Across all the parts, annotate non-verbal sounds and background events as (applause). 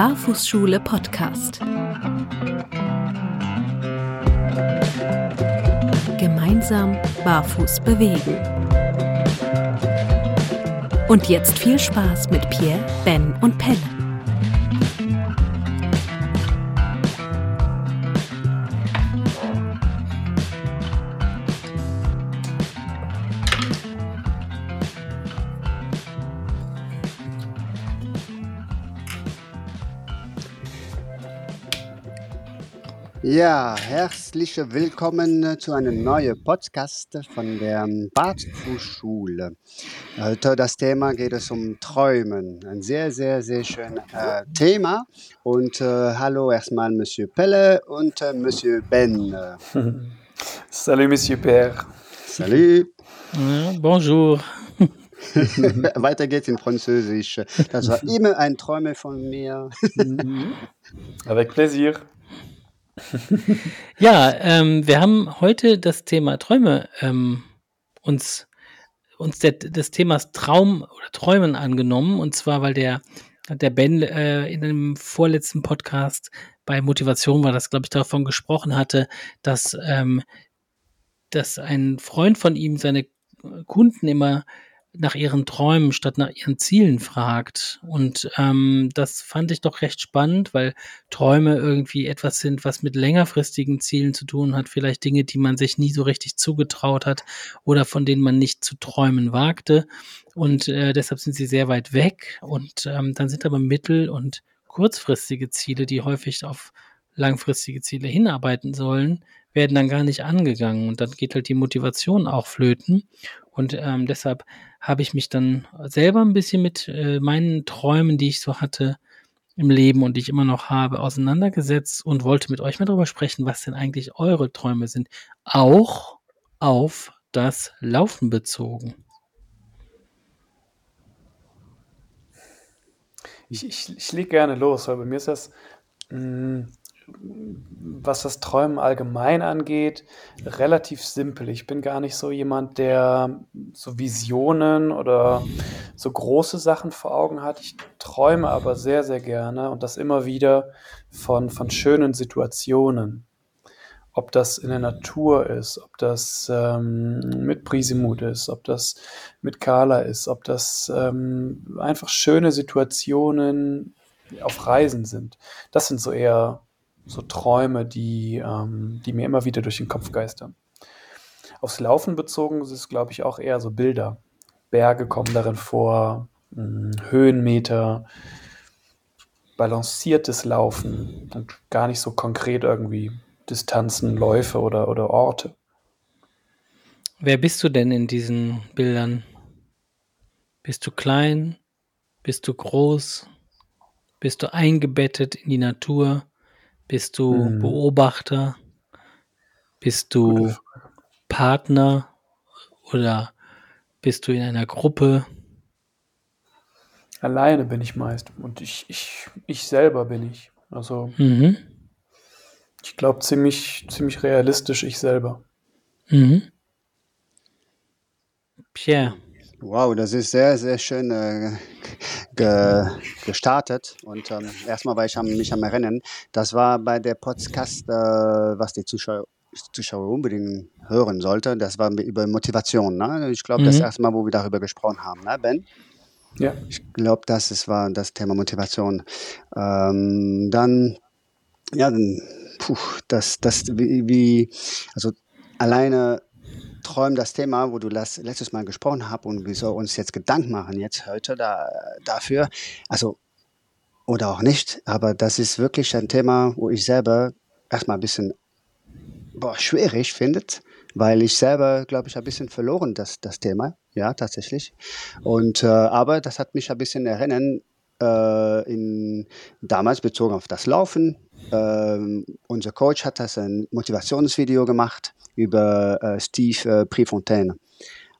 Barfußschule Podcast. Gemeinsam barfuß bewegen. Und jetzt viel Spaß mit Pierre, Ben und Pelle. Ja, herzlich willkommen zu einem neuen Podcast von der Barfußschule. Heute das Thema geht es um Träumen. Ein sehr, sehr, sehr schönes äh, Thema. Und äh, hallo erstmal Monsieur Pelle und äh, Monsieur Ben. (laughs) Salut Monsieur Père. Salut. Bonjour. (laughs) Weiter geht's in Französisch. Das war (laughs) immer ein Träume von mir. Avec plaisir. Ja, ähm, wir haben heute das Thema Träume ähm, uns, uns der, des Themas Traum oder Träumen angenommen. Und zwar, weil der, der Ben äh, in einem vorletzten Podcast bei Motivation war, das glaube ich davon gesprochen hatte, dass, ähm, dass ein Freund von ihm seine Kunden immer nach ihren Träumen statt nach ihren Zielen fragt. Und ähm, das fand ich doch recht spannend, weil Träume irgendwie etwas sind, was mit längerfristigen Zielen zu tun hat. Vielleicht Dinge, die man sich nie so richtig zugetraut hat oder von denen man nicht zu träumen wagte. Und äh, deshalb sind sie sehr weit weg. Und ähm, dann sind aber mittel- und kurzfristige Ziele, die häufig auf langfristige Ziele hinarbeiten sollen, werden dann gar nicht angegangen. Und dann geht halt die Motivation auch flöten. Und ähm, deshalb habe ich mich dann selber ein bisschen mit äh, meinen Träumen, die ich so hatte im Leben und die ich immer noch habe, auseinandergesetzt und wollte mit euch mal darüber sprechen, was denn eigentlich eure Träume sind. Auch auf das Laufen bezogen. Ich, ich, ich lege gerne los, weil bei mir ist das, mh, was das Träumen allgemein angeht, relativ simpel. Ich bin gar nicht so jemand, der so Visionen oder so große Sachen vor Augen hat. Ich träume aber sehr, sehr gerne und das immer wieder von, von schönen Situationen. Ob das in der Natur ist, ob das ähm, mit Prisimut ist, ob das mit Carla ist, ob das ähm, einfach schöne Situationen auf Reisen sind. Das sind so eher so Träume, die, ähm, die mir immer wieder durch den Kopf geistern. Aufs Laufen bezogen ist es, glaube ich, auch eher so Bilder. Berge kommen darin vor, mh, hm, Höhenmeter, balanciertes Laufen und gar nicht so konkret irgendwie Distanzen, Läufe oder, oder Orte. Wer bist du denn in diesen Bildern? Bist du klein? Bist du groß? Bist du eingebettet in die Natur? Bist du hm. Beobachter? Bist du Partner? Oder bist du in einer Gruppe? Alleine bin ich meist. Und ich, ich, ich selber bin ich. Also mhm. ich glaube ziemlich, ziemlich realistisch ich selber. Mhm. Pierre. Wow, das ist sehr, sehr schön äh, ge gestartet. Und ähm, erstmal war ich am, mich am Erinnern, das war bei der Podcast, äh, was die Zuschauer, Zuschauer unbedingt hören sollten. Das war über Motivation. Ne? Ich glaube, mhm. das erste Mal, wo wir darüber gesprochen haben, ne, Ben? Ja. Ich glaube, das ist, war das Thema Motivation. Ähm, dann, ja, dann, puh, das, das, wie, wie also alleine träumen das Thema, wo du letztes Mal gesprochen hast und wir sollen uns jetzt Gedanken machen, jetzt heute da, dafür. Also, oder auch nicht, aber das ist wirklich ein Thema, wo ich selber erstmal ein bisschen boah, schwierig finde, weil ich selber, glaube ich, ein bisschen verloren das, das Thema, ja, tatsächlich. Und, äh, aber das hat mich ein bisschen erinnern, äh, in, damals bezogen auf das Laufen. Ähm, unser Coach hat das ein Motivationsvideo gemacht über äh, Steve äh, Prefontaine.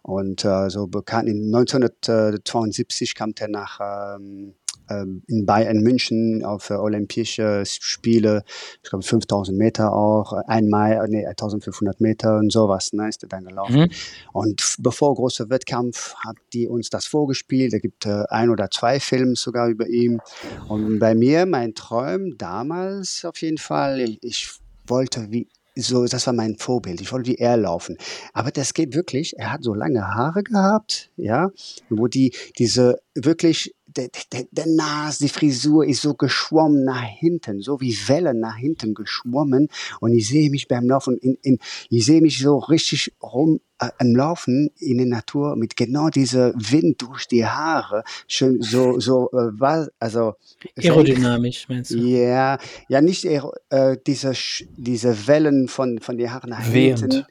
Und äh, so bekannt, in 1972 kam er nach, ähm, in Bayern München auf äh, Olympische Spiele, ich glaube 5000 Meter auch, einmal, nee, 1500 Meter und sowas, ne, ist er dann gelaufen. Mhm. Und bevor großer Wettkampf hat die uns das vorgespielt. Da gibt äh, ein oder zwei Filme sogar über ihn. Und bei mir, mein Traum damals auf jeden Fall, ich, ich wollte wie so, das war mein Vorbild. Ich wollte wie er laufen. Aber das geht wirklich. Er hat so lange Haare gehabt, ja, wo die, diese wirklich der, der, der Nas, die Frisur ist so geschwommen nach hinten, so wie Wellen nach hinten geschwommen. Und ich sehe mich beim Laufen, in, in, ich sehe mich so richtig rum äh, am Laufen in der Natur mit genau dieser Wind durch die Haare, schön so so äh, was, also aerodynamisch meinst du? Ja, ja nicht äh, diese diese Wellen von von den Haaren nach Wehend. hinten.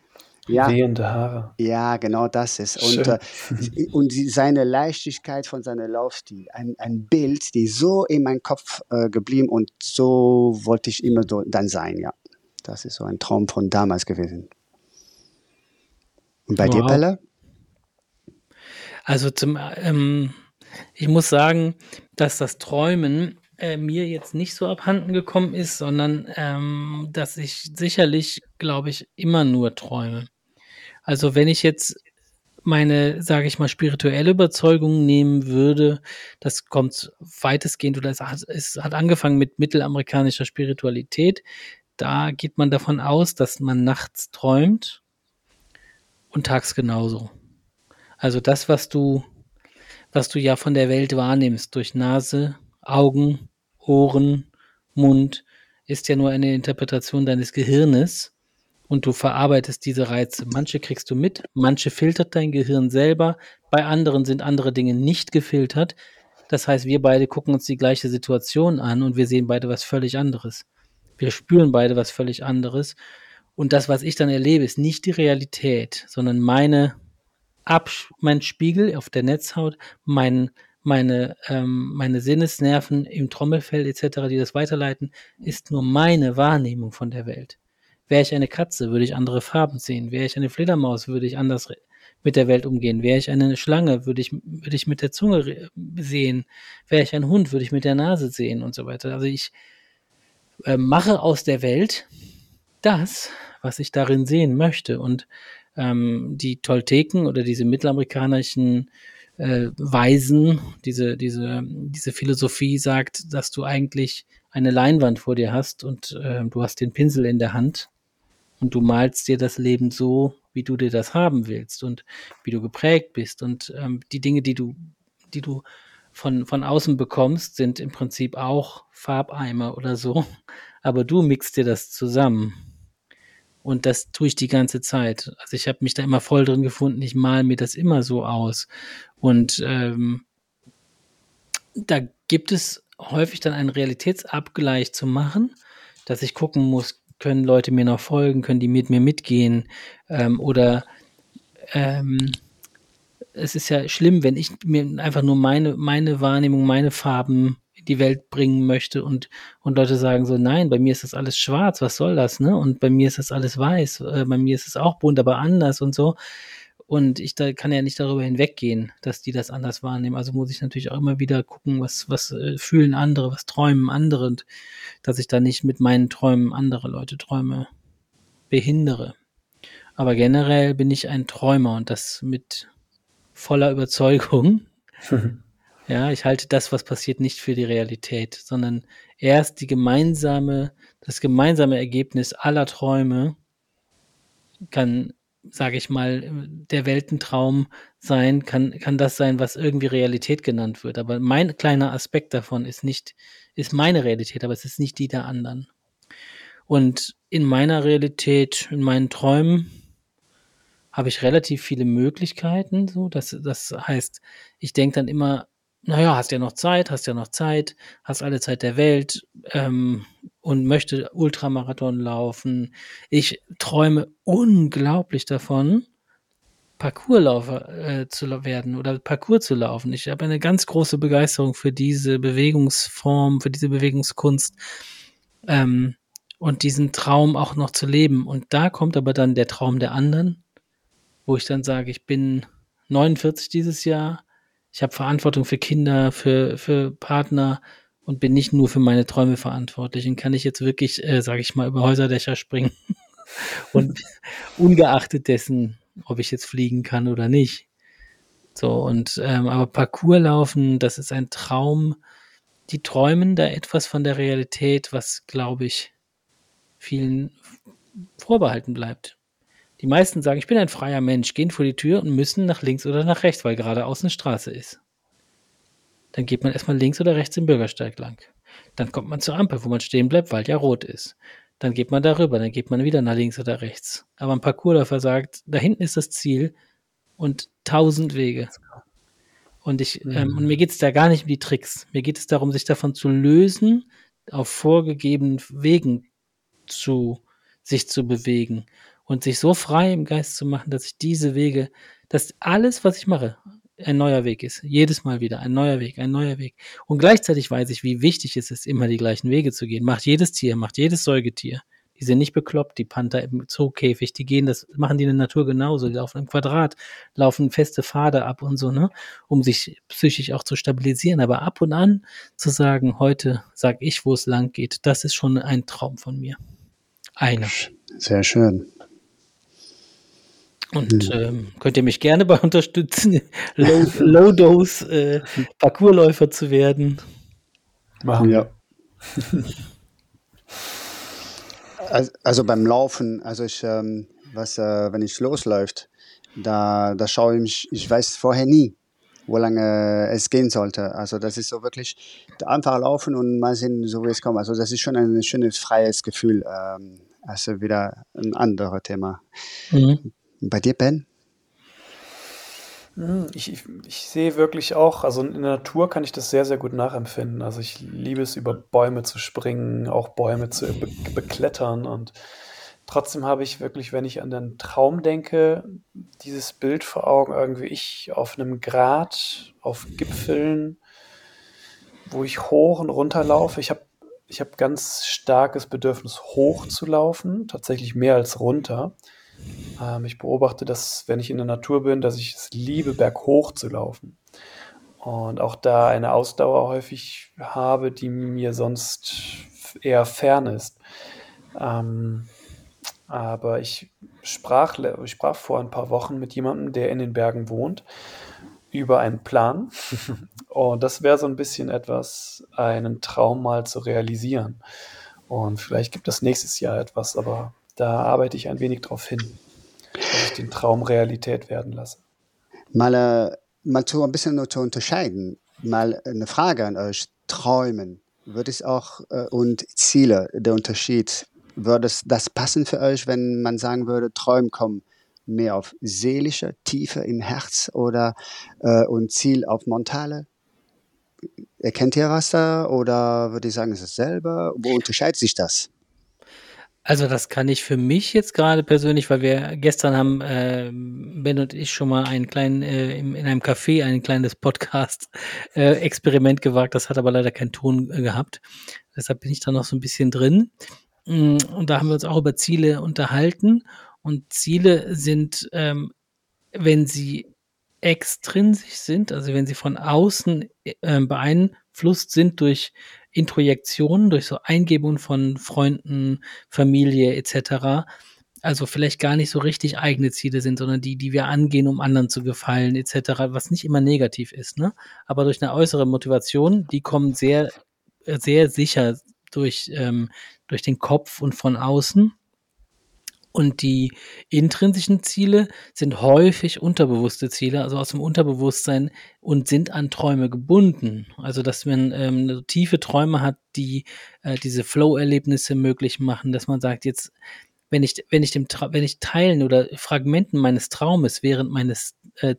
Ja, Wehende Haare. Ja, genau das ist. Und, äh, und seine Leichtigkeit von seinem Laufstil. Ein, ein Bild, die so in meinem Kopf äh, geblieben und so wollte ich immer dann sein, ja. Das ist so ein Traum von damals gewesen. Und bei wow. dir, Pelle? Also zum, ähm, ich muss sagen, dass das Träumen äh, mir jetzt nicht so abhanden gekommen ist, sondern ähm, dass ich sicherlich, glaube ich, immer nur träume. Also wenn ich jetzt meine, sage ich mal, spirituelle Überzeugung nehmen würde, das kommt weitestgehend oder es hat, es hat angefangen mit mittelamerikanischer Spiritualität. Da geht man davon aus, dass man nachts träumt und tags genauso. Also das, was du, was du ja von der Welt wahrnimmst, durch Nase, Augen, Ohren, Mund, ist ja nur eine Interpretation deines Gehirnes und du verarbeitest diese Reize. Manche kriegst du mit, manche filtert dein Gehirn selber, bei anderen sind andere Dinge nicht gefiltert. Das heißt, wir beide gucken uns die gleiche Situation an und wir sehen beide was völlig anderes. Wir spüren beide was völlig anderes. Und das, was ich dann erlebe, ist nicht die Realität, sondern meine Abs mein Spiegel auf der Netzhaut, mein, meine, ähm, meine Sinnesnerven im Trommelfell etc., die das weiterleiten, ist nur meine Wahrnehmung von der Welt. Wäre ich eine Katze, würde ich andere Farben sehen. Wäre ich eine Fledermaus, würde ich anders mit der Welt umgehen. Wäre ich eine Schlange, würde ich, würde ich mit der Zunge sehen. Wäre ich ein Hund, würde ich mit der Nase sehen und so weiter. Also ich äh, mache aus der Welt das, was ich darin sehen möchte. Und ähm, die Tolteken oder diese mittelamerikanischen äh, Weisen, diese, diese, diese Philosophie sagt, dass du eigentlich eine Leinwand vor dir hast und äh, du hast den Pinsel in der Hand und du malst dir das Leben so, wie du dir das haben willst und wie du geprägt bist. Und ähm, die Dinge, die du, die du von, von außen bekommst, sind im Prinzip auch Farbeimer oder so. (laughs) Aber du mixt dir das zusammen. Und das tue ich die ganze Zeit. Also ich habe mich da immer voll drin gefunden. Ich male mir das immer so aus. Und ähm, da gibt es häufig dann einen Realitätsabgleich zu machen, dass ich gucken muss, können Leute mir noch folgen, können die mit mir mitgehen ähm, oder ähm, es ist ja schlimm, wenn ich mir einfach nur meine, meine Wahrnehmung, meine Farben in die Welt bringen möchte und, und Leute sagen so, nein, bei mir ist das alles schwarz, was soll das, ne? Und bei mir ist das alles weiß, äh, bei mir ist es auch bunt, aber anders und so. Und ich da kann ja nicht darüber hinweggehen, dass die das anders wahrnehmen. Also muss ich natürlich auch immer wieder gucken, was, was äh, fühlen andere, was träumen andere und dass ich da nicht mit meinen Träumen andere Leute Träume behindere. Aber generell bin ich ein Träumer und das mit voller Überzeugung. (laughs) ja, ich halte das, was passiert, nicht für die Realität, sondern erst die gemeinsame, das gemeinsame Ergebnis aller Träume kann sage ich mal, der Weltentraum sein, kann, kann das sein, was irgendwie Realität genannt wird. Aber mein kleiner Aspekt davon ist nicht, ist meine Realität, aber es ist nicht die der anderen. Und in meiner Realität, in meinen Träumen, habe ich relativ viele Möglichkeiten. So, das, das heißt, ich denke dann immer, naja, hast ja noch Zeit, hast ja noch Zeit, hast alle Zeit der Welt ähm, und möchte Ultramarathon laufen. Ich träume unglaublich davon, Parcourslaufer äh, zu werden oder Parcours zu laufen. Ich habe eine ganz große Begeisterung für diese Bewegungsform, für diese Bewegungskunst ähm, und diesen Traum auch noch zu leben. Und da kommt aber dann der Traum der anderen, wo ich dann sage, ich bin 49 dieses Jahr, ich habe Verantwortung für Kinder, für, für Partner und bin nicht nur für meine Träume verantwortlich. Und kann ich jetzt wirklich, äh, sage ich mal, über Häuserdächer springen (laughs) und ungeachtet dessen, ob ich jetzt fliegen kann oder nicht. So, und ähm, aber Parcours laufen, das ist ein Traum. Die träumen da etwas von der Realität, was, glaube ich, vielen vorbehalten bleibt. Die meisten sagen, ich bin ein freier Mensch, gehen vor die Tür und müssen nach links oder nach rechts, weil geradeaus eine Straße ist. Dann geht man erstmal links oder rechts den Bürgersteig lang. Dann kommt man zur Ampel, wo man stehen bleibt, weil ja rot ist. Dann geht man darüber, dann geht man wieder nach links oder rechts. Aber ein Parkourläufer sagt, da hinten ist das Ziel und tausend Wege. Und ich, mhm. ähm, und mir geht es da gar nicht um die Tricks. Mir geht es darum, sich davon zu lösen, auf vorgegebenen Wegen zu sich zu bewegen und sich so frei im Geist zu machen, dass ich diese Wege, dass alles, was ich mache, ein neuer Weg ist. Jedes Mal wieder ein neuer Weg, ein neuer Weg. Und gleichzeitig weiß ich, wie wichtig es ist, immer die gleichen Wege zu gehen. Macht jedes Tier, macht jedes Säugetier. Die sind nicht bekloppt, die Panther im Zookäfig, die gehen, das machen die in der Natur genauso. Die laufen im Quadrat, laufen feste Pfade ab und so, ne? Um sich psychisch auch zu stabilisieren. Aber ab und an zu sagen, heute sag ich, wo es lang geht, das ist schon ein Traum von mir. Einer. Sehr schön. Und hm. ähm, könnt ihr mich gerne bei (laughs) unterstützen, Low-Dose Low äh, Parcoursläufer zu werden. Machen wir. (laughs) also, also, beim Laufen, also ich, ähm, was, äh, wenn ich losläuft, da, da schaue ich mich, ich weiß vorher nie, wo lange es gehen sollte. Also das ist so wirklich einfach laufen und mal sehen, so wie es kommt. Also das ist schon ein schönes, freies Gefühl. Ähm, also wieder ein anderes Thema. Mhm. Bei dir, Ben? Hm, ich, ich, sehe wirklich auch, also in der Natur kann ich das sehr, sehr gut nachempfinden. Also ich liebe es, über Bäume zu springen, auch Bäume zu be beklettern. Und trotzdem habe ich wirklich, wenn ich an den Traum denke, dieses Bild vor Augen, irgendwie ich auf einem Grat, auf Gipfeln, wo ich hoch und runter laufe. Ich habe ich hab ganz starkes Bedürfnis, hoch zu laufen, tatsächlich mehr als runter. Ähm, ich beobachte das, wenn ich in der Natur bin, dass ich es liebe, berghoch zu laufen. Und auch da eine Ausdauer häufig habe, die mir sonst eher fern ist. Ähm, aber ich sprach, ich sprach vor ein paar Wochen mit jemandem, der in den Bergen wohnt, über einen Plan. (laughs) Und das wäre so ein bisschen etwas, einen Traum mal zu realisieren. Und vielleicht gibt es nächstes Jahr etwas, aber da arbeite ich ein wenig drauf hin, dass ich den Traum Realität werden lasse. Mal, äh, mal so ein bisschen nur zu unterscheiden, mal eine Frage an euch. Träumen, würde es auch äh, und Ziele, der Unterschied, würde das passen für euch, wenn man sagen würde, Träumen kommen mehr auf seelische Tiefe im Herz oder äh, und Ziel auf Montale? Erkennt ihr was da oder würde ich sagen, ist es selber? Wo unterscheidet sich das? Also das kann ich für mich jetzt gerade persönlich, weil wir gestern haben äh, Ben und ich schon mal einen kleinen äh, in, in einem Café ein kleines Podcast-Experiment äh, gewagt. Das hat aber leider keinen Ton äh, gehabt. Deshalb bin ich da noch so ein bisschen drin. Mm, und da haben wir uns auch über Ziele unterhalten. Und Ziele sind, ähm, wenn sie extrinsisch sind, also wenn sie von außen äh, beeinflusst sind durch Introjektionen, durch so Eingebungen von Freunden, Familie etc. Also vielleicht gar nicht so richtig eigene Ziele sind, sondern die, die wir angehen, um anderen zu gefallen etc., was nicht immer negativ ist. Ne? Aber durch eine äußere Motivation, die kommen sehr, sehr sicher durch, ähm, durch den Kopf und von außen. Und die intrinsischen Ziele sind häufig unterbewusste Ziele, also aus dem Unterbewusstsein und sind an Träume gebunden. Also dass man ähm, tiefe Träume hat, die äh, diese Flow-Erlebnisse möglich machen, dass man sagt, jetzt, wenn ich, wenn ich dem wenn ich Teilen oder Fragmenten meines Traumes während meines, äh,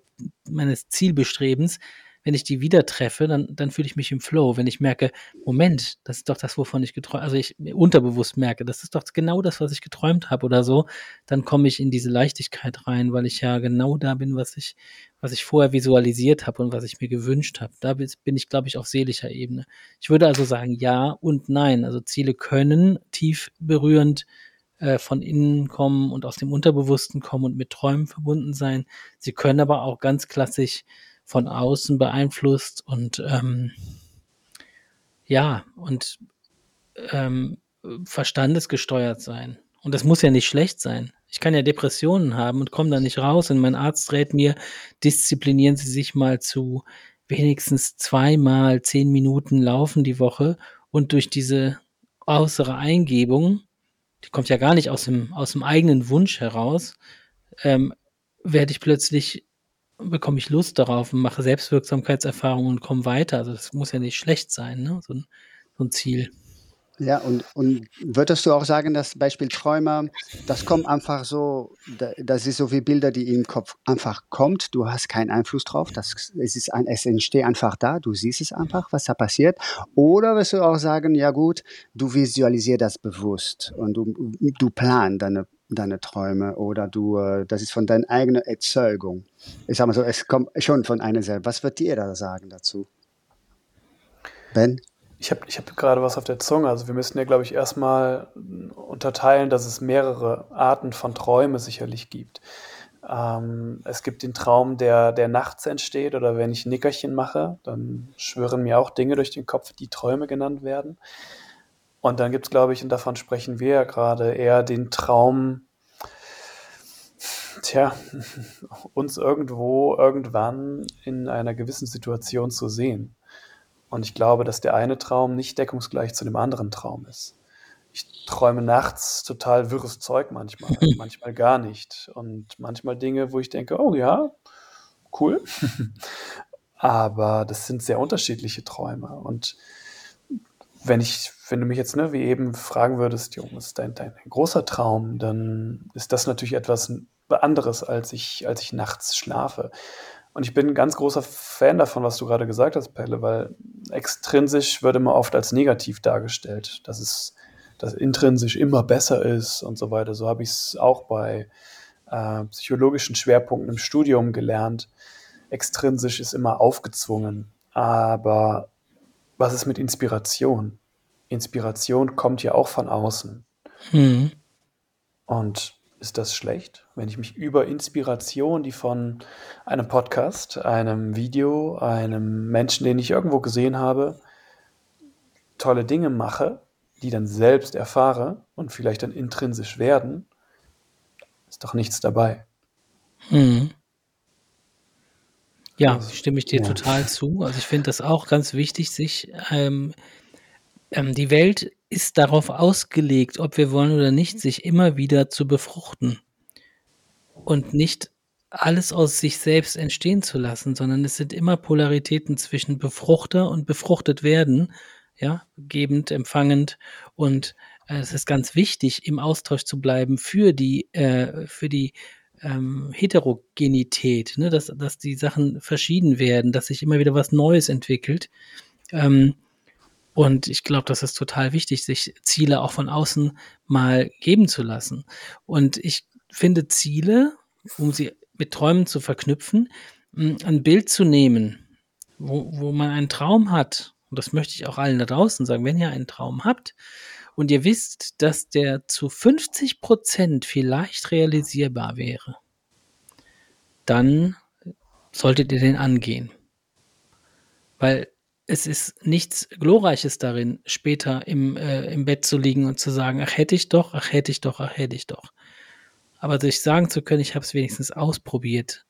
meines Zielbestrebens wenn ich die wieder treffe, dann, dann fühle ich mich im Flow. Wenn ich merke, Moment, das ist doch das, wovon ich geträumt, also ich unterbewusst merke, das ist doch genau das, was ich geträumt habe oder so, dann komme ich in diese Leichtigkeit rein, weil ich ja genau da bin, was ich, was ich vorher visualisiert habe und was ich mir gewünscht habe. Da bin ich, glaube ich, auf seelischer Ebene. Ich würde also sagen, ja und nein. Also Ziele können tief berührend äh, von innen kommen und aus dem Unterbewussten kommen und mit Träumen verbunden sein. Sie können aber auch ganz klassisch von außen beeinflusst und ähm, ja, und ähm, verstandesgesteuert sein. Und das muss ja nicht schlecht sein. Ich kann ja Depressionen haben und komme da nicht raus. Und mein Arzt rät mir, disziplinieren Sie sich mal zu wenigstens zweimal zehn Minuten laufen die Woche. Und durch diese äußere Eingebung, die kommt ja gar nicht aus dem, aus dem eigenen Wunsch heraus, ähm, werde ich plötzlich, bekomme ich Lust darauf und mache Selbstwirksamkeitserfahrungen und komme weiter. Also das muss ja nicht schlecht sein, ne? so, ein, so ein Ziel. Ja, und, und würdest du auch sagen, das Beispiel Träumer, das kommt einfach so, das ist so wie Bilder, die im Kopf einfach kommt, du hast keinen Einfluss drauf, das, es, ist ein, es entsteht einfach da, du siehst es einfach, was da passiert. Oder wirst du auch sagen, ja gut, du visualisierst das bewusst und du, du planst deine, deine Träume oder du, äh, das ist von deiner eigenen Erzeugung. Ich sag mal so, es kommt schon von einer selber. Was wird dir da sagen dazu? Ben? Ich habe ich hab gerade was auf der Zunge. Also wir müssen ja, glaube ich, erstmal unterteilen, dass es mehrere Arten von Träumen sicherlich gibt. Ähm, es gibt den Traum, der, der nachts entsteht oder wenn ich Nickerchen mache, dann schwören mir auch Dinge durch den Kopf, die Träume genannt werden. Und dann gibt es, glaube ich, und davon sprechen wir ja gerade, eher den Traum, tja, (laughs) uns irgendwo, irgendwann in einer gewissen Situation zu sehen. Und ich glaube, dass der eine Traum nicht deckungsgleich zu dem anderen Traum ist. Ich träume nachts total wirres Zeug manchmal, (laughs) manchmal gar nicht. Und manchmal Dinge, wo ich denke, oh ja, cool. (laughs) Aber das sind sehr unterschiedliche Träume. Und wenn ich, wenn du mich jetzt, ne, wie eben fragen würdest, Junge, ist dein, dein großer Traum, dann ist das natürlich etwas anderes, als ich, als ich nachts schlafe. Und ich bin ein ganz großer Fan davon, was du gerade gesagt hast, Pelle, weil extrinsisch wird immer oft als negativ dargestellt, dass es dass intrinsisch immer besser ist und so weiter. So habe ich es auch bei äh, psychologischen Schwerpunkten im Studium gelernt. Extrinsisch ist immer aufgezwungen. Aber was ist mit Inspiration? Inspiration kommt ja auch von außen. Mhm. Und ist das schlecht, wenn ich mich über Inspiration, die von einem Podcast, einem Video, einem Menschen, den ich irgendwo gesehen habe, tolle Dinge mache, die dann selbst erfahre und vielleicht dann intrinsisch werden, ist doch nichts dabei. Hm. Ja, also, stimme ich dir ja. total zu. Also ich finde das auch ganz wichtig, sich ähm, ähm, die Welt ist darauf ausgelegt, ob wir wollen oder nicht, sich immer wieder zu befruchten und nicht alles aus sich selbst entstehen zu lassen, sondern es sind immer Polaritäten zwischen Befruchter und befruchtet werden, ja, gebend, empfangend und äh, es ist ganz wichtig, im Austausch zu bleiben für die, äh, für die ähm, Heterogenität, ne, dass, dass die Sachen verschieden werden, dass sich immer wieder was Neues entwickelt. Ähm, und ich glaube, das ist total wichtig, sich Ziele auch von außen mal geben zu lassen. Und ich finde Ziele, um sie mit Träumen zu verknüpfen, ein Bild zu nehmen, wo, wo man einen Traum hat. Und das möchte ich auch allen da draußen sagen, wenn ihr einen Traum habt und ihr wisst, dass der zu 50 Prozent vielleicht realisierbar wäre, dann solltet ihr den angehen. Weil es ist nichts Glorreiches darin, später im, äh, im Bett zu liegen und zu sagen, ach hätte ich doch, ach hätte ich doch, ach hätte ich doch. Aber sich sagen zu können, ich habe es wenigstens ausprobiert,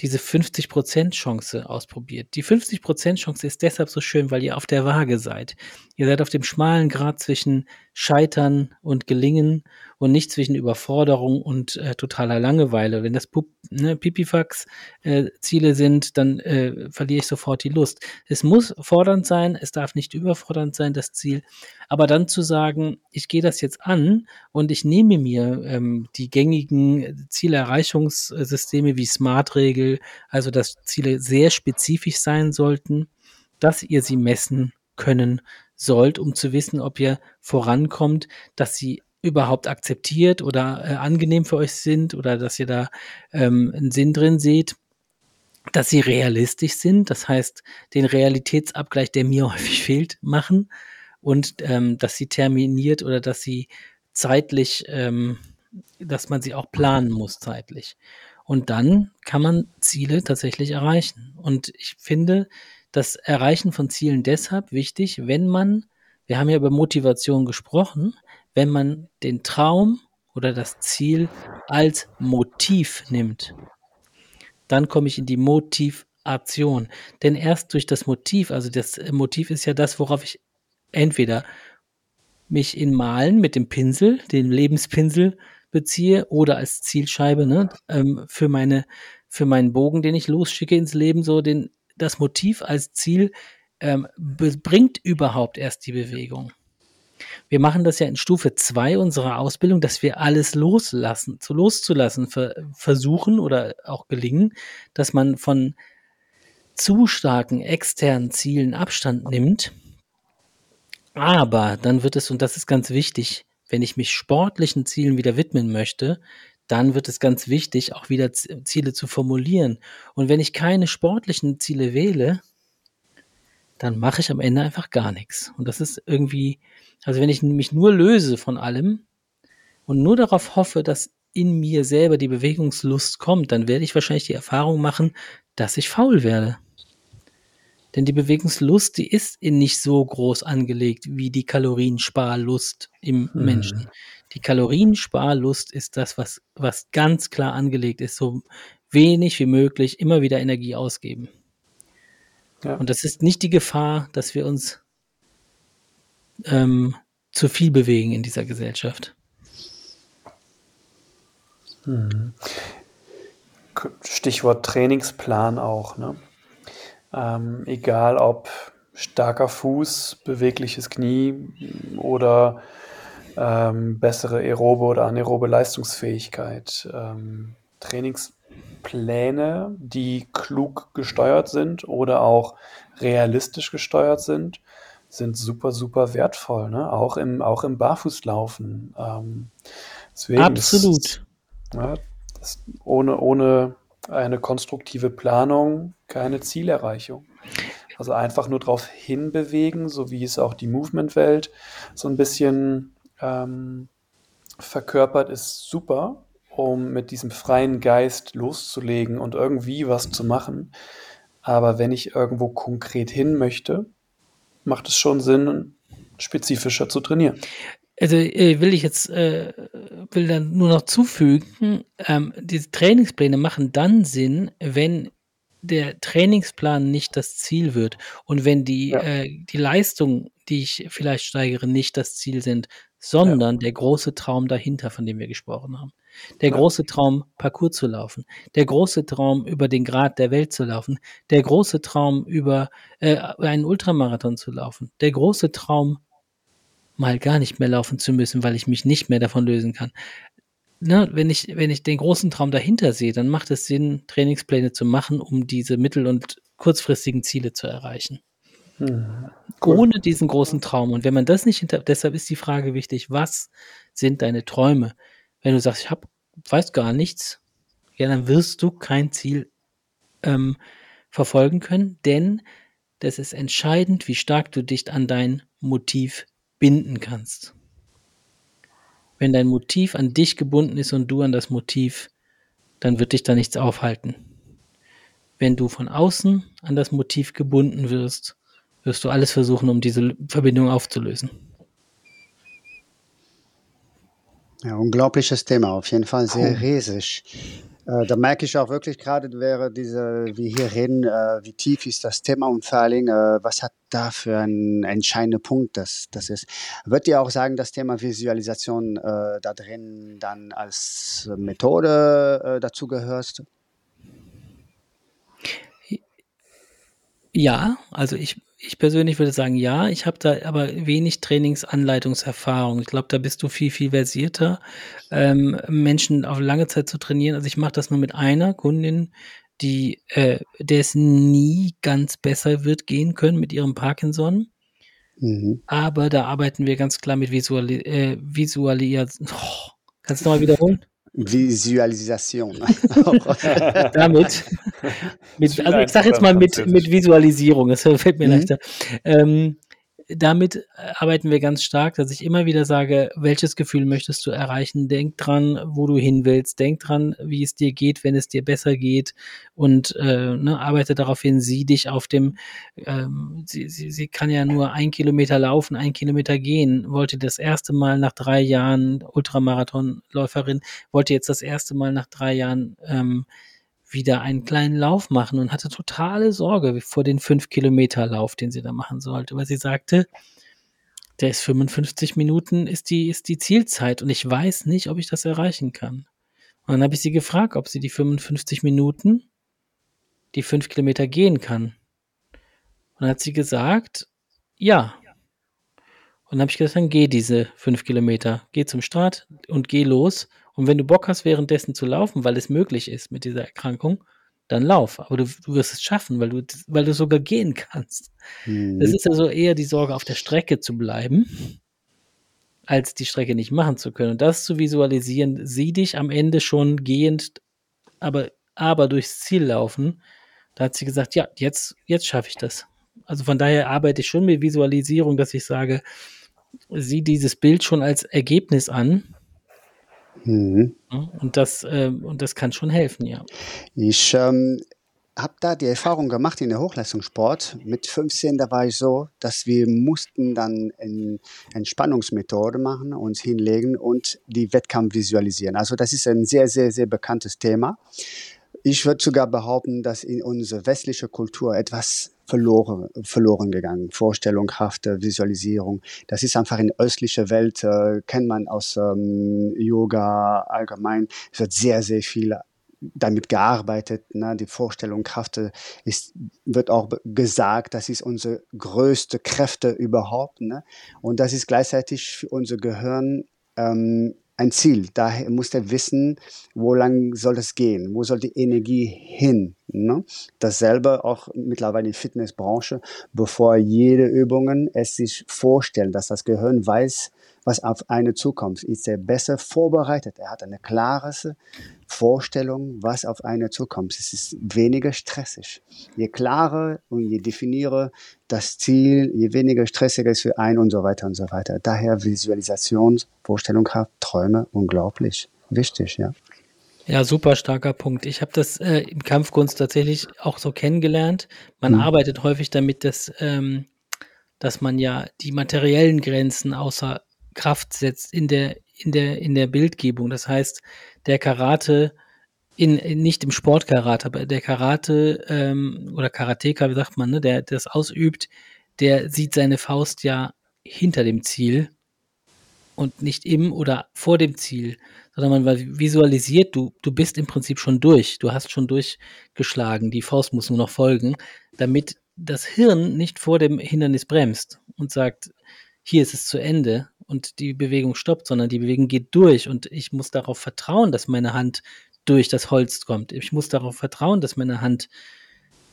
diese 50% Chance ausprobiert. Die 50% Chance ist deshalb so schön, weil ihr auf der Waage seid. Ihr seid auf dem schmalen Grad zwischen Scheitern und Gelingen und nicht zwischen Überforderung und äh, totaler Langeweile. Wenn das ne, Pipifax-Ziele äh, sind, dann äh, verliere ich sofort die Lust. Es muss fordernd sein, es darf nicht überfordernd sein, das Ziel. Aber dann zu sagen, ich gehe das jetzt an und ich nehme mir ähm, die gängigen Zielerreichungssysteme wie Smart-Regel, also dass Ziele sehr spezifisch sein sollten, dass ihr sie messen können sollt, um zu wissen, ob ihr vorankommt, dass sie überhaupt akzeptiert oder äh, angenehm für euch sind oder dass ihr da ähm, einen Sinn drin seht, dass sie realistisch sind, das heißt den Realitätsabgleich, der mir (laughs) häufig fehlt, machen und ähm, dass sie terminiert oder dass sie zeitlich, ähm, dass man sie auch planen muss zeitlich. Und dann kann man Ziele tatsächlich erreichen. Und ich finde das Erreichen von Zielen deshalb wichtig, wenn man, wir haben ja über Motivation gesprochen, wenn man den Traum oder das Ziel als Motiv nimmt. Dann komme ich in die Motivation. Denn erst durch das Motiv, also das Motiv ist ja das, worauf ich entweder mich in Malen mit dem Pinsel, den Lebenspinsel beziehe oder als Zielscheibe ne, ähm, für meine für meinen Bogen, den ich losschicke ins Leben, so den das Motiv als Ziel ähm, bringt überhaupt erst die Bewegung. Wir machen das ja in Stufe 2 unserer Ausbildung, dass wir alles loslassen, zu loszulassen ver versuchen oder auch gelingen, dass man von zu starken externen Zielen Abstand nimmt. Aber dann wird es, und das ist ganz wichtig, wenn ich mich sportlichen Zielen wieder widmen möchte, dann wird es ganz wichtig, auch wieder Ziele zu formulieren. Und wenn ich keine sportlichen Ziele wähle, dann mache ich am Ende einfach gar nichts. Und das ist irgendwie, also wenn ich mich nur löse von allem und nur darauf hoffe, dass in mir selber die Bewegungslust kommt, dann werde ich wahrscheinlich die Erfahrung machen, dass ich faul werde. Denn die Bewegungslust, die ist in nicht so groß angelegt wie die Kaloriensparlust im hm. Menschen. Die Kaloriensparlust ist das, was, was ganz klar angelegt ist, so wenig wie möglich immer wieder Energie ausgeben. Ja. Und das ist nicht die Gefahr, dass wir uns ähm, zu viel bewegen in dieser Gesellschaft. Hm. Stichwort Trainingsplan auch. Ne? Ähm, egal ob starker Fuß, bewegliches Knie oder ähm, bessere aerobe oder anaerobe Leistungsfähigkeit. Ähm, Trainingspläne, die klug gesteuert sind oder auch realistisch gesteuert sind, sind super, super wertvoll, ne? auch, im, auch im Barfußlaufen. Ähm, deswegen Absolut. Ist, ja, ist ohne, ohne eine konstruktive Planung keine Zielerreichung. Also einfach nur darauf hinbewegen, so wie es auch die Movement-Welt so ein bisschen ähm, verkörpert, ist super, um mit diesem freien Geist loszulegen und irgendwie was zu machen. Aber wenn ich irgendwo konkret hin möchte, macht es schon Sinn, spezifischer zu trainieren. Also äh, will ich jetzt, äh, will dann nur noch zufügen, ähm, diese Trainingspläne machen dann Sinn, wenn der Trainingsplan nicht das Ziel wird und wenn die, ja. äh, die Leistung, die ich vielleicht steigere, nicht das Ziel sind, sondern ja. der große Traum dahinter, von dem wir gesprochen haben. Der große Traum, Parcours zu laufen. Der große Traum, über den Grad der Welt zu laufen. Der große Traum, über äh, einen Ultramarathon zu laufen. Der große Traum, mal gar nicht mehr laufen zu müssen, weil ich mich nicht mehr davon lösen kann. Ne, wenn ich, wenn ich den großen Traum dahinter sehe, dann macht es Sinn, Trainingspläne zu machen, um diese mittel- und kurzfristigen Ziele zu erreichen. Hm, cool. Ohne diesen großen Traum. Und wenn man das nicht hinter, deshalb ist die Frage wichtig, was sind deine Träume? Wenn du sagst, ich hab, weiß gar nichts, ja, dann wirst du kein Ziel ähm, verfolgen können, denn das ist entscheidend, wie stark du dich an dein Motiv binden kannst. Wenn dein Motiv an dich gebunden ist und du an das Motiv, dann wird dich da nichts aufhalten. Wenn du von außen an das Motiv gebunden wirst, wirst du alles versuchen, um diese Verbindung aufzulösen. Ja, unglaubliches Thema, auf jeden Fall sehr riesig. Äh, da merke ich auch wirklich gerade, wäre diese, wie hier reden, äh, wie tief ist das Thema und vor allen Dingen, äh, was hat da für einen entscheidenden Punkt das, das ist. Würdet ihr auch sagen, das Thema Visualisation äh, da drin dann als Methode äh, dazu gehörst? Ja, also ich, ich persönlich würde sagen, ja. Ich habe da aber wenig Trainingsanleitungserfahrung. Ich glaube, da bist du viel, viel versierter, ähm, Menschen auf lange Zeit zu trainieren. Also ich mache das nur mit einer Kundin, die, äh, der es nie ganz besser wird gehen können mit ihrem Parkinson. Mhm. Aber da arbeiten wir ganz klar mit Visuali äh, Visualisierung. (laughs) Oh, kannst du mal wiederholen? Visualisation. (laughs) Damit. (laughs) Mit, also ich sage jetzt mal mit, mit Visualisierung, das (laughs) fällt mir mhm. leichter. Ähm, damit äh, arbeiten wir ganz stark, dass ich immer wieder sage, welches Gefühl möchtest du erreichen? Denk dran, wo du hin willst. Denk dran, wie es dir geht, wenn es dir besser geht. Und äh, ne, arbeite darauf hin, sieh dich auf dem, ähm, sie, sie, sie kann ja nur ein Kilometer laufen, ein Kilometer gehen, wollte das erste Mal nach drei Jahren Ultramarathonläuferin, wollte jetzt das erste Mal nach drei Jahren ähm, wieder einen kleinen Lauf machen und hatte totale Sorge vor den 5-Kilometer-Lauf, den sie da machen sollte, weil sie sagte, der ist 55 Minuten, ist die, ist die Zielzeit und ich weiß nicht, ob ich das erreichen kann. Und dann habe ich sie gefragt, ob sie die 55 Minuten, die 5 Kilometer gehen kann. Und dann hat sie gesagt, ja. Und dann habe ich gesagt, dann geh diese 5 Kilometer, geh zum Start und geh los und wenn du Bock hast, währenddessen zu laufen, weil es möglich ist mit dieser Erkrankung, dann lauf. Aber du, du wirst es schaffen, weil du, weil du sogar gehen kannst. Mhm. Das ist also eher die Sorge, auf der Strecke zu bleiben, als die Strecke nicht machen zu können. Und das zu visualisieren, sieh dich am Ende schon gehend, aber, aber durchs Ziel laufen. Da hat sie gesagt, ja, jetzt, jetzt schaffe ich das. Also von daher arbeite ich schon mit Visualisierung, dass ich sage, sieh dieses Bild schon als Ergebnis an Mhm. Und, das, äh, und das kann schon helfen, ja. Ich ähm, habe da die Erfahrung gemacht in der Hochleistungssport. Mit 15, da war ich so, dass wir mussten dann eine Entspannungsmethode machen, uns hinlegen und die Wettkampf visualisieren. Also das ist ein sehr, sehr, sehr bekanntes Thema. Ich würde sogar behaupten, dass in unserer westlichen Kultur etwas verloren, verloren gegangen. Vorstellunghafte Visualisierung. Das ist einfach in östlicher Welt, äh, kennt man aus ähm, Yoga allgemein. Es wird sehr, sehr viel damit gearbeitet. Ne? Die Vorstellungshafte ist, wird auch gesagt, das ist unsere größte Kräfte überhaupt. Ne? Und das ist gleichzeitig für unser Gehirn ähm, ein Ziel. Daher muss er wissen, wo lang soll es gehen, wo soll die Energie hin. Ne? Dasselbe auch mittlerweile in der Fitnessbranche, bevor jede Übungen es sich vorstellt, dass das Gehirn weiß, was auf eine zukommt, ist er besser vorbereitet. Er hat eine klare Vorstellung, was auf eine zukommt. Es ist weniger stressig. Je klarer und je definiere das Ziel, je weniger stressig es für einen und so weiter und so weiter. Daher Visualisation, Vorstellung, Träume, unglaublich wichtig, ja. Ja, super starker Punkt. Ich habe das äh, im Kampfkunst tatsächlich auch so kennengelernt. Man mhm. arbeitet häufig damit, dass, ähm, dass man ja die materiellen Grenzen außer Kraft setzt in der, in der, in der Bildgebung. Das heißt, der Karate, in, nicht im Sportkarate, aber der Karate ähm, oder Karateka, wie sagt man, ne, der, der das ausübt, der sieht seine Faust ja hinter dem Ziel und nicht im oder vor dem Ziel, sondern man visualisiert, du, du bist im Prinzip schon durch, du hast schon durchgeschlagen, die Faust muss nur noch folgen, damit das Hirn nicht vor dem Hindernis bremst und sagt, hier ist es zu Ende, und die Bewegung stoppt, sondern die Bewegung geht durch und ich muss darauf vertrauen, dass meine Hand durch das Holz kommt. Ich muss darauf vertrauen, dass meine Hand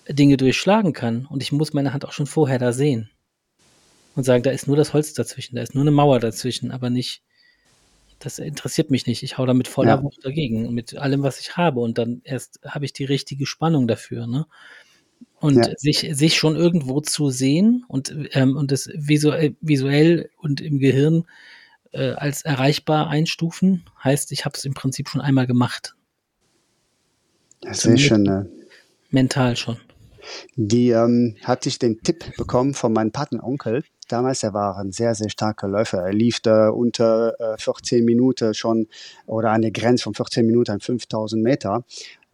Dinge durchschlagen kann und ich muss meine Hand auch schon vorher da sehen und sagen, da ist nur das Holz dazwischen, da ist nur eine Mauer dazwischen, aber nicht, das interessiert mich nicht. Ich hau da mit voller ja. Wucht dagegen, mit allem, was ich habe und dann erst habe ich die richtige Spannung dafür. Ne? Und ja. sich, sich schon irgendwo zu sehen und, ähm, und das visuell, visuell und im Gehirn äh, als erreichbar einstufen, heißt, ich habe es im Prinzip schon einmal gemacht. Ja, sehr schön. Ne? Mental schon. Die ähm, hatte ich den Tipp bekommen von meinem Patenonkel. Damals, er war ein sehr, sehr starker Läufer. Er lief da unter äh, 14 Minuten schon oder an der Grenze von 14 Minuten an 5000 Meter.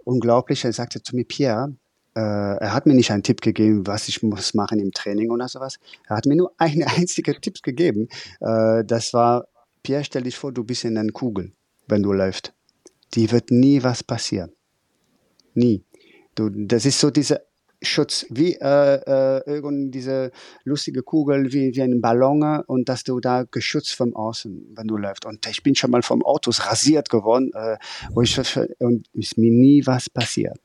Unglaublich. Er sagte zu mir, Pierre, äh, er hat mir nicht einen Tipp gegeben, was ich muss machen im Training oder sowas. Er hat mir nur (laughs) einen einzigen Tipp gegeben. Äh, das war, Pierre, stell dich vor, du bist in einer Kugel, wenn du läufst. Die wird nie was passieren. Nie. Du, das ist so dieser Schutz, wie äh, äh, diese lustige Kugel, wie, wie ein Ballon und dass du da geschützt vom Außen, wenn du läufst. Und ich bin schon mal vom Autos rasiert geworden, äh, ich, und ist mir nie was passiert.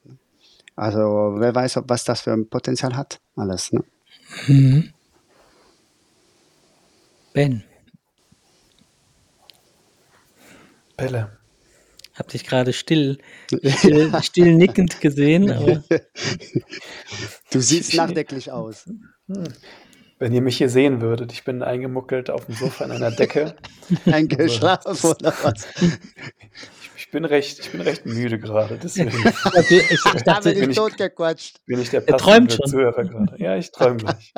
Also wer weiß, ob was das für ein Potenzial hat, alles. Ne? Mhm. Ben. Bälle. Hab dich gerade still, (laughs) still, still nickend gesehen. (laughs) Aber du siehst nachdenklich aus. Wenn ihr mich hier sehen würdet, ich bin eingemuckelt auf dem Sofa in einer Decke. (laughs) Eingeschlafen oder was? Ich, bin recht, ich bin recht müde gerade, deswegen (laughs) Ich, ich, ich Da dachte, bin bin ich totgequatscht. bin ich der Er träumt passende schon. Zuhörer gerade. Ja, ich träume (laughs) gleich.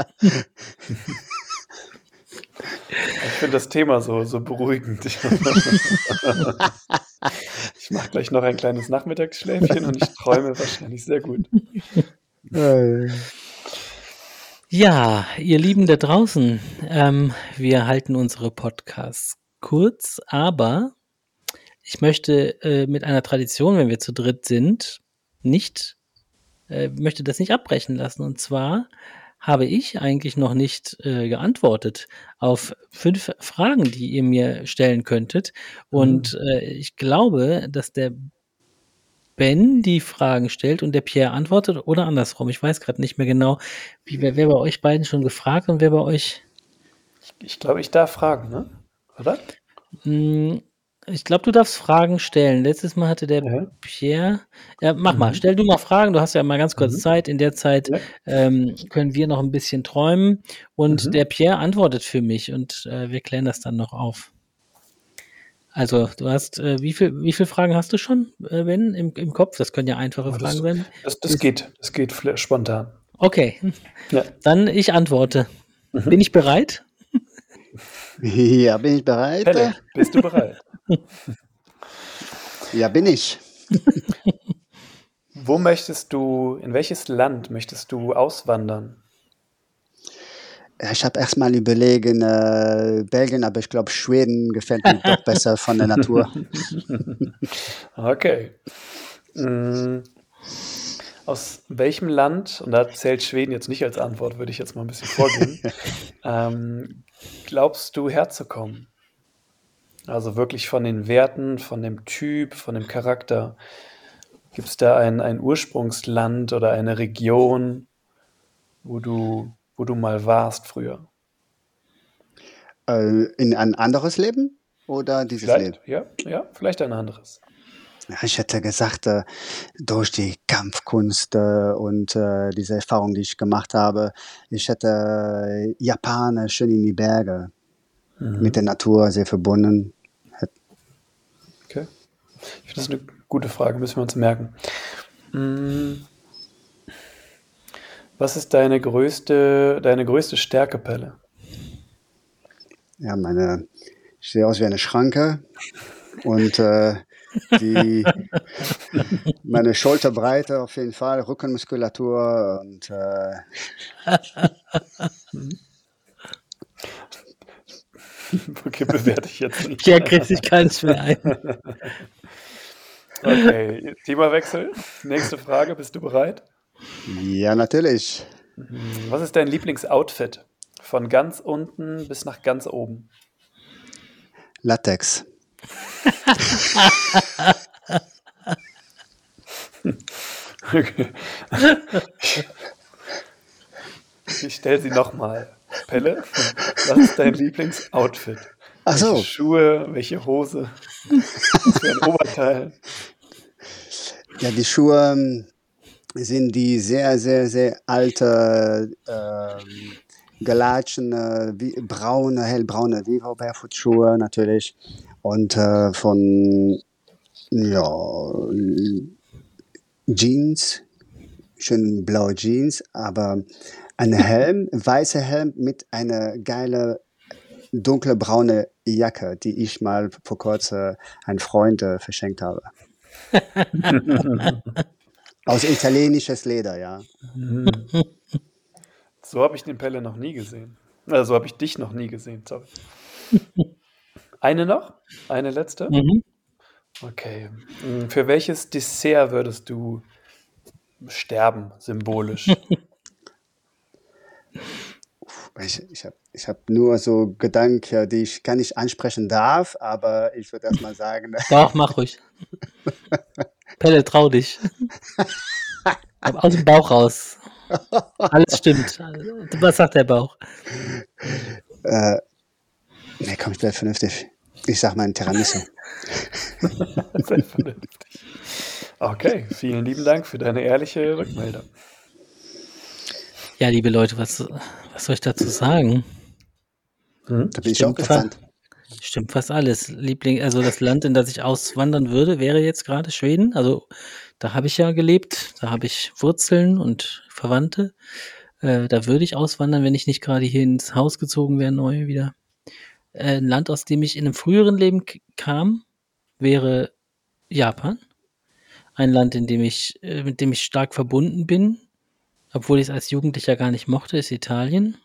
Ich finde das Thema so, so beruhigend. (laughs) Ich mache gleich noch ein kleines Nachmittagsschläfchen und ich träume wahrscheinlich sehr gut. Äh, Ja, ihr Lieben da draußen, ähm, wir halten unsere Podcasts kurz, aber ich möchte äh, mit einer Tradition, wenn wir zu dritt sind, nicht, äh, möchte das nicht abbrechen lassen. Und zwar habe ich eigentlich noch nicht äh, geantwortet auf fünf Fragen, die ihr mir stellen könntet. Und äh, ich glaube, dass der Ben die Fragen stellt und der Pierre antwortet oder andersrum. Ich weiß gerade nicht mehr genau, wie, wer, wer bei euch beiden schon gefragt und wer bei euch. Ich glaube, ich darf fragen, ne? Oder? Hm, ich glaube, du darfst Fragen stellen. Letztes Mal hatte der Ja. Pierre. Ja, mach mal, Mhm. stell du mal Fragen. Du hast ja mal ganz kurz Mhm. Zeit. In der Zeit Ja. ähm, können wir noch ein bisschen träumen und Mhm. der Pierre antwortet für mich und äh, wir klären das dann noch auf. Also, du hast, äh, wie viel, wie viele Fragen hast du schon, äh, Ben, im, im Kopf? Das können ja einfache das- Fragen sein. Das, das geht, das geht spontan. Okay, Ja. dann ich antworte. Mhm. Bin ich bereit? (laughs) Ja, bin ich bereit? Pelle, bist du bereit? (laughs) Ja, bin ich. Wo möchtest du, in welches Land möchtest du auswandern? Ich habe erstmal überlegen, äh, Belgien, aber ich glaube, Schweden gefällt mir doch besser von der Natur. (laughs) Okay. Mm, Aus welchem Land, und da zählt Schweden jetzt nicht als Antwort, würde ich jetzt mal ein bisschen vorgehen, (laughs) ähm, glaubst du herzukommen? Also wirklich von den Werten, von dem Typ, von dem Charakter. Gibt es da ein, ein Ursprungsland oder eine Region, wo du, wo du mal warst früher? Äh, in ein anderes Leben oder dieses Leben? Vielleicht, ja, ja, vielleicht ein anderes. Ich hätte gesagt, äh, durch die Kampfkunst äh, und äh, diese Erfahrung, die ich gemacht habe, ich hätte Japan äh, schön in die Berge, mit der Natur sehr verbunden. Okay. Ich finde das eine gute Frage, müssen wir uns merken. Mm. Was ist deine größte, deine größte Stärke, Pelle? Ja, meine, ich sehe aus wie eine Schranke und äh, die, meine Schulterbreite auf jeden Fall, Rückenmuskulatur und äh, (laughs) Okay, bewerte ich jetzt nicht. Pierre kriegt sich keins mehr ein. Okay, Themawechsel. Nächste Frage, bist du bereit? ja, natürlich. Was ist dein Lieblingsoutfit? Von ganz unten bis nach ganz oben. Latex. (laughs) Okay. Ich stelle sie nochmal. Pelle, was ist dein Lieblingsoutfit? Ach so. Welche Schuhe, welche Hose, was für ein (laughs) Oberteil? Ja, die Schuhe ähm, sind die sehr, sehr, sehr alte ähm, Galatschen, äh, wie, braune, hellbraune Vivo Barefoot Schuhe natürlich. Und äh, von ja, Jeans, schön blaue Jeans, aber ein Helm, weißer Helm mit einer geile dunkle braune Jacke, die ich mal vor kurzem einem Freund äh, verschenkt habe. (laughs) Aus italienisches Leder, ja. (laughs) So habe ich den Pelle noch nie gesehen. Also so habe ich dich noch nie gesehen, sorry. (laughs) Eine noch? Eine letzte? Mhm. Okay. Mm, Für welches Dessert würdest du sterben, symbolisch? Ich, ich habe ich hab nur so Gedanken, die ich gar nicht ansprechen darf, aber ich würde erstmal sagen, Doch, mach ruhig. (laughs) Pelle, trau dich. Aus dem Bauch raus. Alles stimmt. Was sagt der Bauch? äh, nee, komm, ich bleib vernünftig. Ich sag mal ein Tiramisu. Sehr (laughs) vernünftig. Okay, vielen lieben Dank für deine ehrliche Rückmeldung. Ja, liebe Leute, was, was soll ich dazu sagen? Hm? Da bin ich auch gespannt. Stimmt fast alles. Liebling, also das Land, in das ich auswandern würde, wäre jetzt gerade Schweden. Also da habe ich ja gelebt, da habe ich Wurzeln und Verwandte. Äh, da würde ich auswandern, wenn ich nicht gerade hier ins Haus gezogen wäre, neu wieder. Äh, ein Land, aus dem ich in einem früheren Leben kam, wäre Japan. Ein Land, in dem ich, äh, mit dem ich stark verbunden bin, obwohl ich es als Jugendlicher gar nicht mochte, ist Italien.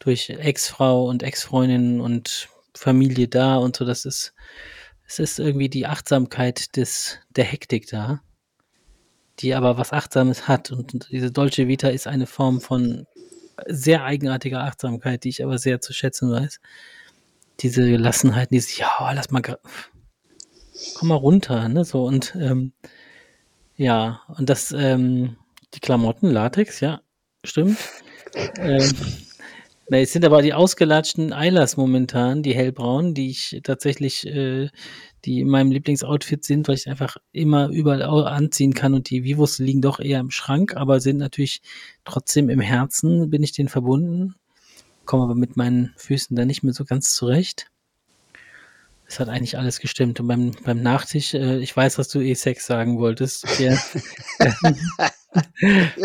Durch Ex-Frau und Ex-Freundin und Familie da und so. Das ist, es ist irgendwie die Achtsamkeit des, der Hektik da, die aber was Achtsames hat. Und diese Dolce Vita ist eine Form von sehr eigenartiger Achtsamkeit, die ich aber sehr zu schätzen weiß. Diese Gelassenheit, dieses, ja, lass mal, komm mal runter, ne, so und ähm, ja, und das, ähm, die Klamotten, Latex, ja, stimmt. ähm, na, es sind aber die ausgelatschten Eilers momentan, die hellbraunen, die ich tatsächlich, äh, die in meinem Lieblingsoutfit sind, weil ich einfach immer überall anziehen kann und die Vivos liegen doch eher im Schrank, aber sind natürlich trotzdem im Herzen, bin ich denen verbunden, komme aber mit meinen Füßen da nicht mehr so ganz zurecht. Es hat eigentlich alles gestimmt. Und beim, beim Nachtisch, äh, ich weiß, was du E-Sex sagen wolltest. Ja. (laughs) (laughs)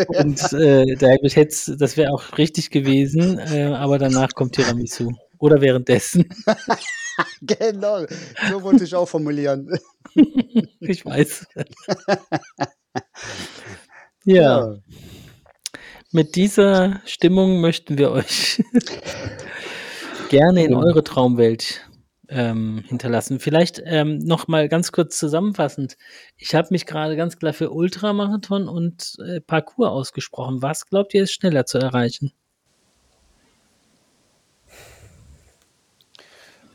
und äh, da hätte das wäre auch richtig gewesen, äh, aber danach kommt Tiramisu. Oder währenddessen. (laughs) genau, so wollte ich auch formulieren. (laughs) ich weiß. ja. ja. Mit dieser Stimmung möchten wir euch (laughs) gerne in eure Traumwelt ähm, hinterlassen. Vielleicht ähm, noch mal ganz kurz zusammenfassend. Ich habe mich gerade ganz klar für Ultramarathon und äh, Parcours ausgesprochen. Was glaubt ihr ist schneller zu erreichen?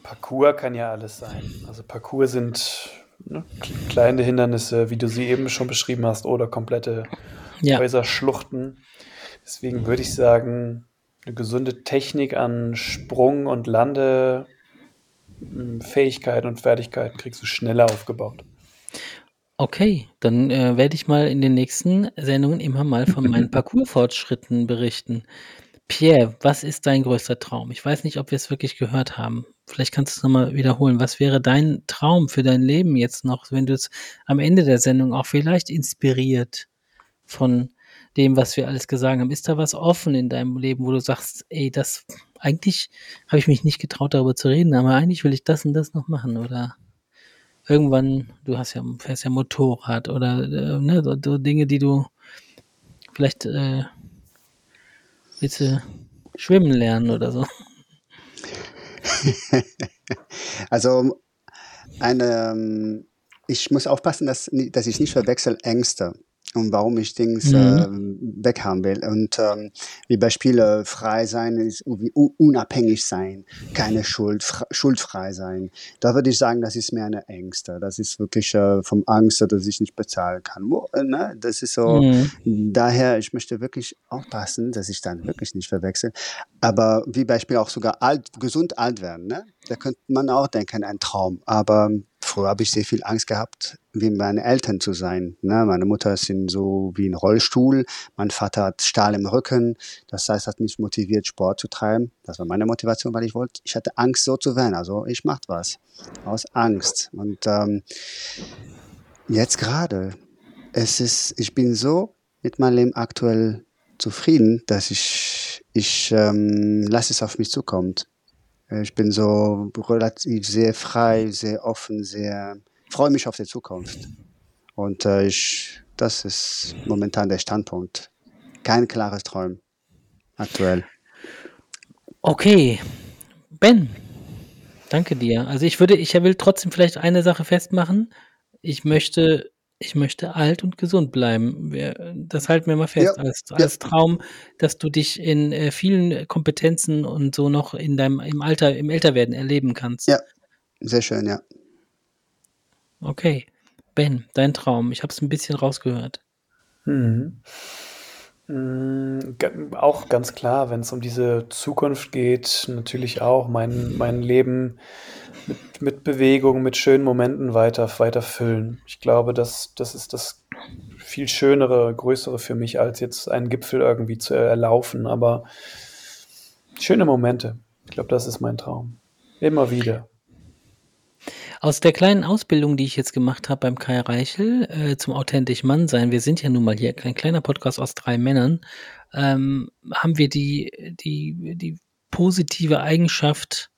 Parcours kann ja alles sein. Also Parcours sind ne, kleine Hindernisse, wie du sie eben schon beschrieben hast, oder komplette ja. Häuserschluchten. Deswegen würde ich sagen, eine gesunde Technik an Sprung und Lande Fähigkeiten und Fertigkeiten kriegst du schneller aufgebaut. Okay, dann äh, werde ich mal in den nächsten Sendungen immer mal von meinen (laughs) Parcoursfortschritten berichten. Pierre, was ist dein größter Traum? Ich weiß nicht, ob wir es wirklich gehört haben. Vielleicht kannst du es nochmal wiederholen. Was wäre dein Traum für dein Leben jetzt noch, wenn du es am Ende der Sendung auch vielleicht inspiriert von dem, was wir alles gesagt haben? Ist da was offen in deinem Leben, wo du sagst, ey, das eigentlich habe ich mich nicht getraut, darüber zu reden, aber eigentlich will ich das und das noch machen oder irgendwann, du hast ja, fährst ja Motorrad oder äh, ne, so, so, Dinge, die du vielleicht äh, willst du schwimmen lernen oder so. (laughs) also eine, ähm, ich muss aufpassen, dass, dass ich nicht verwechsel Ängste und warum ich Dings mhm. äh, weghaben will. Und ähm, wie Beispiele frei sein ist unabhängig sein, keine Schuld, schuldfrei sein. Da würde ich sagen, das ist mehr eine Ängste. Das ist wirklich äh, vom Angst, dass ich nicht bezahlen kann. Wo, äh, ne? Das ist so. Mhm. Daher, ich möchte wirklich aufpassen, dass ich dann wirklich nicht verwechsel. Aber wie Beispiel auch sogar alt, gesund alt werden. Ne? Da könnte man auch denken, ein Traum. Aber früher habe ich sehr viel Angst gehabt, wie meine Eltern zu sein. Ne? Meine Mutter ist in so wie ein Rollstuhl, mein Vater hat Stahl im Rücken. Das heißt, hat mich motiviert, Sport zu treiben. Das war meine Motivation, weil ich wollte, ich hatte Angst, so zu werden. Also ich mache was aus Angst. Und ähm, jetzt gerade, es ist, ich bin so mit meinem Leben aktuell zufrieden, dass ich, ich ähm, lasse es auf mich zukommen. Ich bin so relativ sehr frei, sehr offen, sehr freue mich auf die Zukunft. Und äh, ich, das ist momentan der Standpunkt. Kein klares Träumen aktuell. Okay, Ben, danke dir. Also ich würde, ich will trotzdem vielleicht eine Sache festmachen. Ich möchte ich möchte alt und gesund bleiben. das halten wir mal fest, ja, als, als ja. Traum, dass du dich in äh, vielen Kompetenzen und so noch in deinem im Alter, im Älterwerden erleben kannst. Ja, sehr schön, ja. Okay. Ben, dein Traum. Ich habe es ein bisschen rausgehört. Mhm. Mhm, auch ganz klar, wenn es um diese Zukunft geht, natürlich auch mein, mein Leben mit, mit Bewegung, mit schönen Momenten weiter, weiter füllen. Ich glaube, das, das ist das viel schönere, größere für mich, als jetzt einen Gipfel irgendwie zu erlaufen. Aber Schöne Momente. Ich glaube, das ist mein Traum. Immer wieder. Aus der kleinen Ausbildung, die ich jetzt gemacht habe beim Kai Reichel äh, zum authentisch Mann sein, wir sind ja nun mal hier ein kleiner Podcast aus drei Männern, ähm, haben wir die, die, die positive Eigenschaft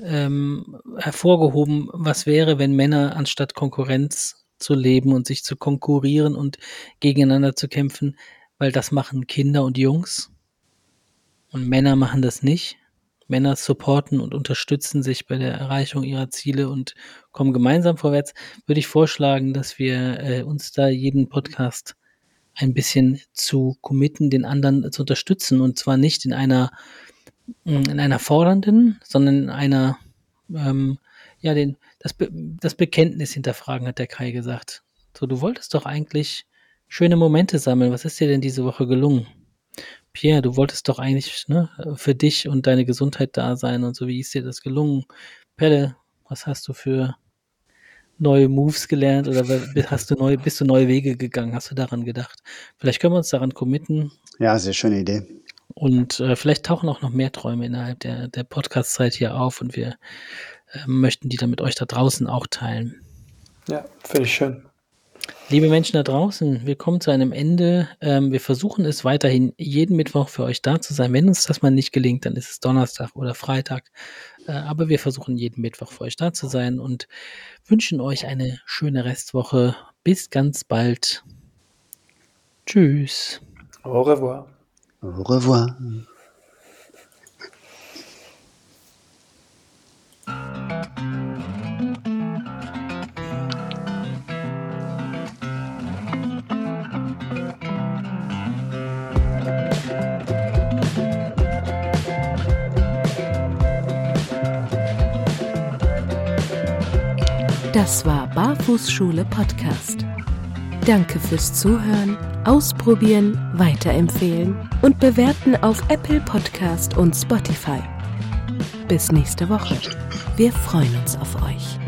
ähm, hervorgehoben, was wäre, wenn Männer anstatt Konkurrenz zu leben und sich zu konkurrieren und gegeneinander zu kämpfen, weil das machen Kinder und Jungs? Und Männer machen das nicht. Männer supporten und unterstützen sich bei der Erreichung ihrer Ziele und kommen gemeinsam vorwärts, würde ich vorschlagen, dass wir äh, uns da jeden Podcast ein bisschen zu committen, den anderen zu unterstützen. Und zwar nicht in einer in einer fordernden, sondern in einer ähm, ja den das Be das Bekenntnis hinterfragen hat der Kai gesagt. So du wolltest doch eigentlich schöne Momente sammeln. Was ist dir denn diese Woche gelungen? Pierre, du wolltest doch eigentlich ne, für dich und deine Gesundheit da sein und so. Wie ist dir das gelungen? Pelle, was hast du für neue Moves gelernt oder hast du neue, bist du neue Wege gegangen? Hast du daran gedacht? Vielleicht können wir uns daran committen. Ja, sehr schöne Idee. Und äh, vielleicht tauchen auch noch mehr Träume innerhalb der, der Podcast-Zeit hier auf und wir äh, möchten die dann mit euch da draußen auch teilen. Ja, finde ich schön. Liebe Menschen da draußen, wir kommen zu einem Ende. Ähm, wir versuchen es weiterhin jeden Mittwoch für euch da zu sein. Wenn uns das mal nicht gelingt, dann ist es Donnerstag oder Freitag. Äh, aber wir versuchen jeden Mittwoch für euch da zu sein und wünschen euch eine schöne Restwoche. Bis ganz bald. Tschüss. Au revoir. Au revoir. Das war Barfußschule Podcast. Danke fürs Zuhören, Ausprobieren, Weiterempfehlen und Bewerten auf Apple Podcast und Spotify. Bis nächste Woche. Wir freuen uns auf euch.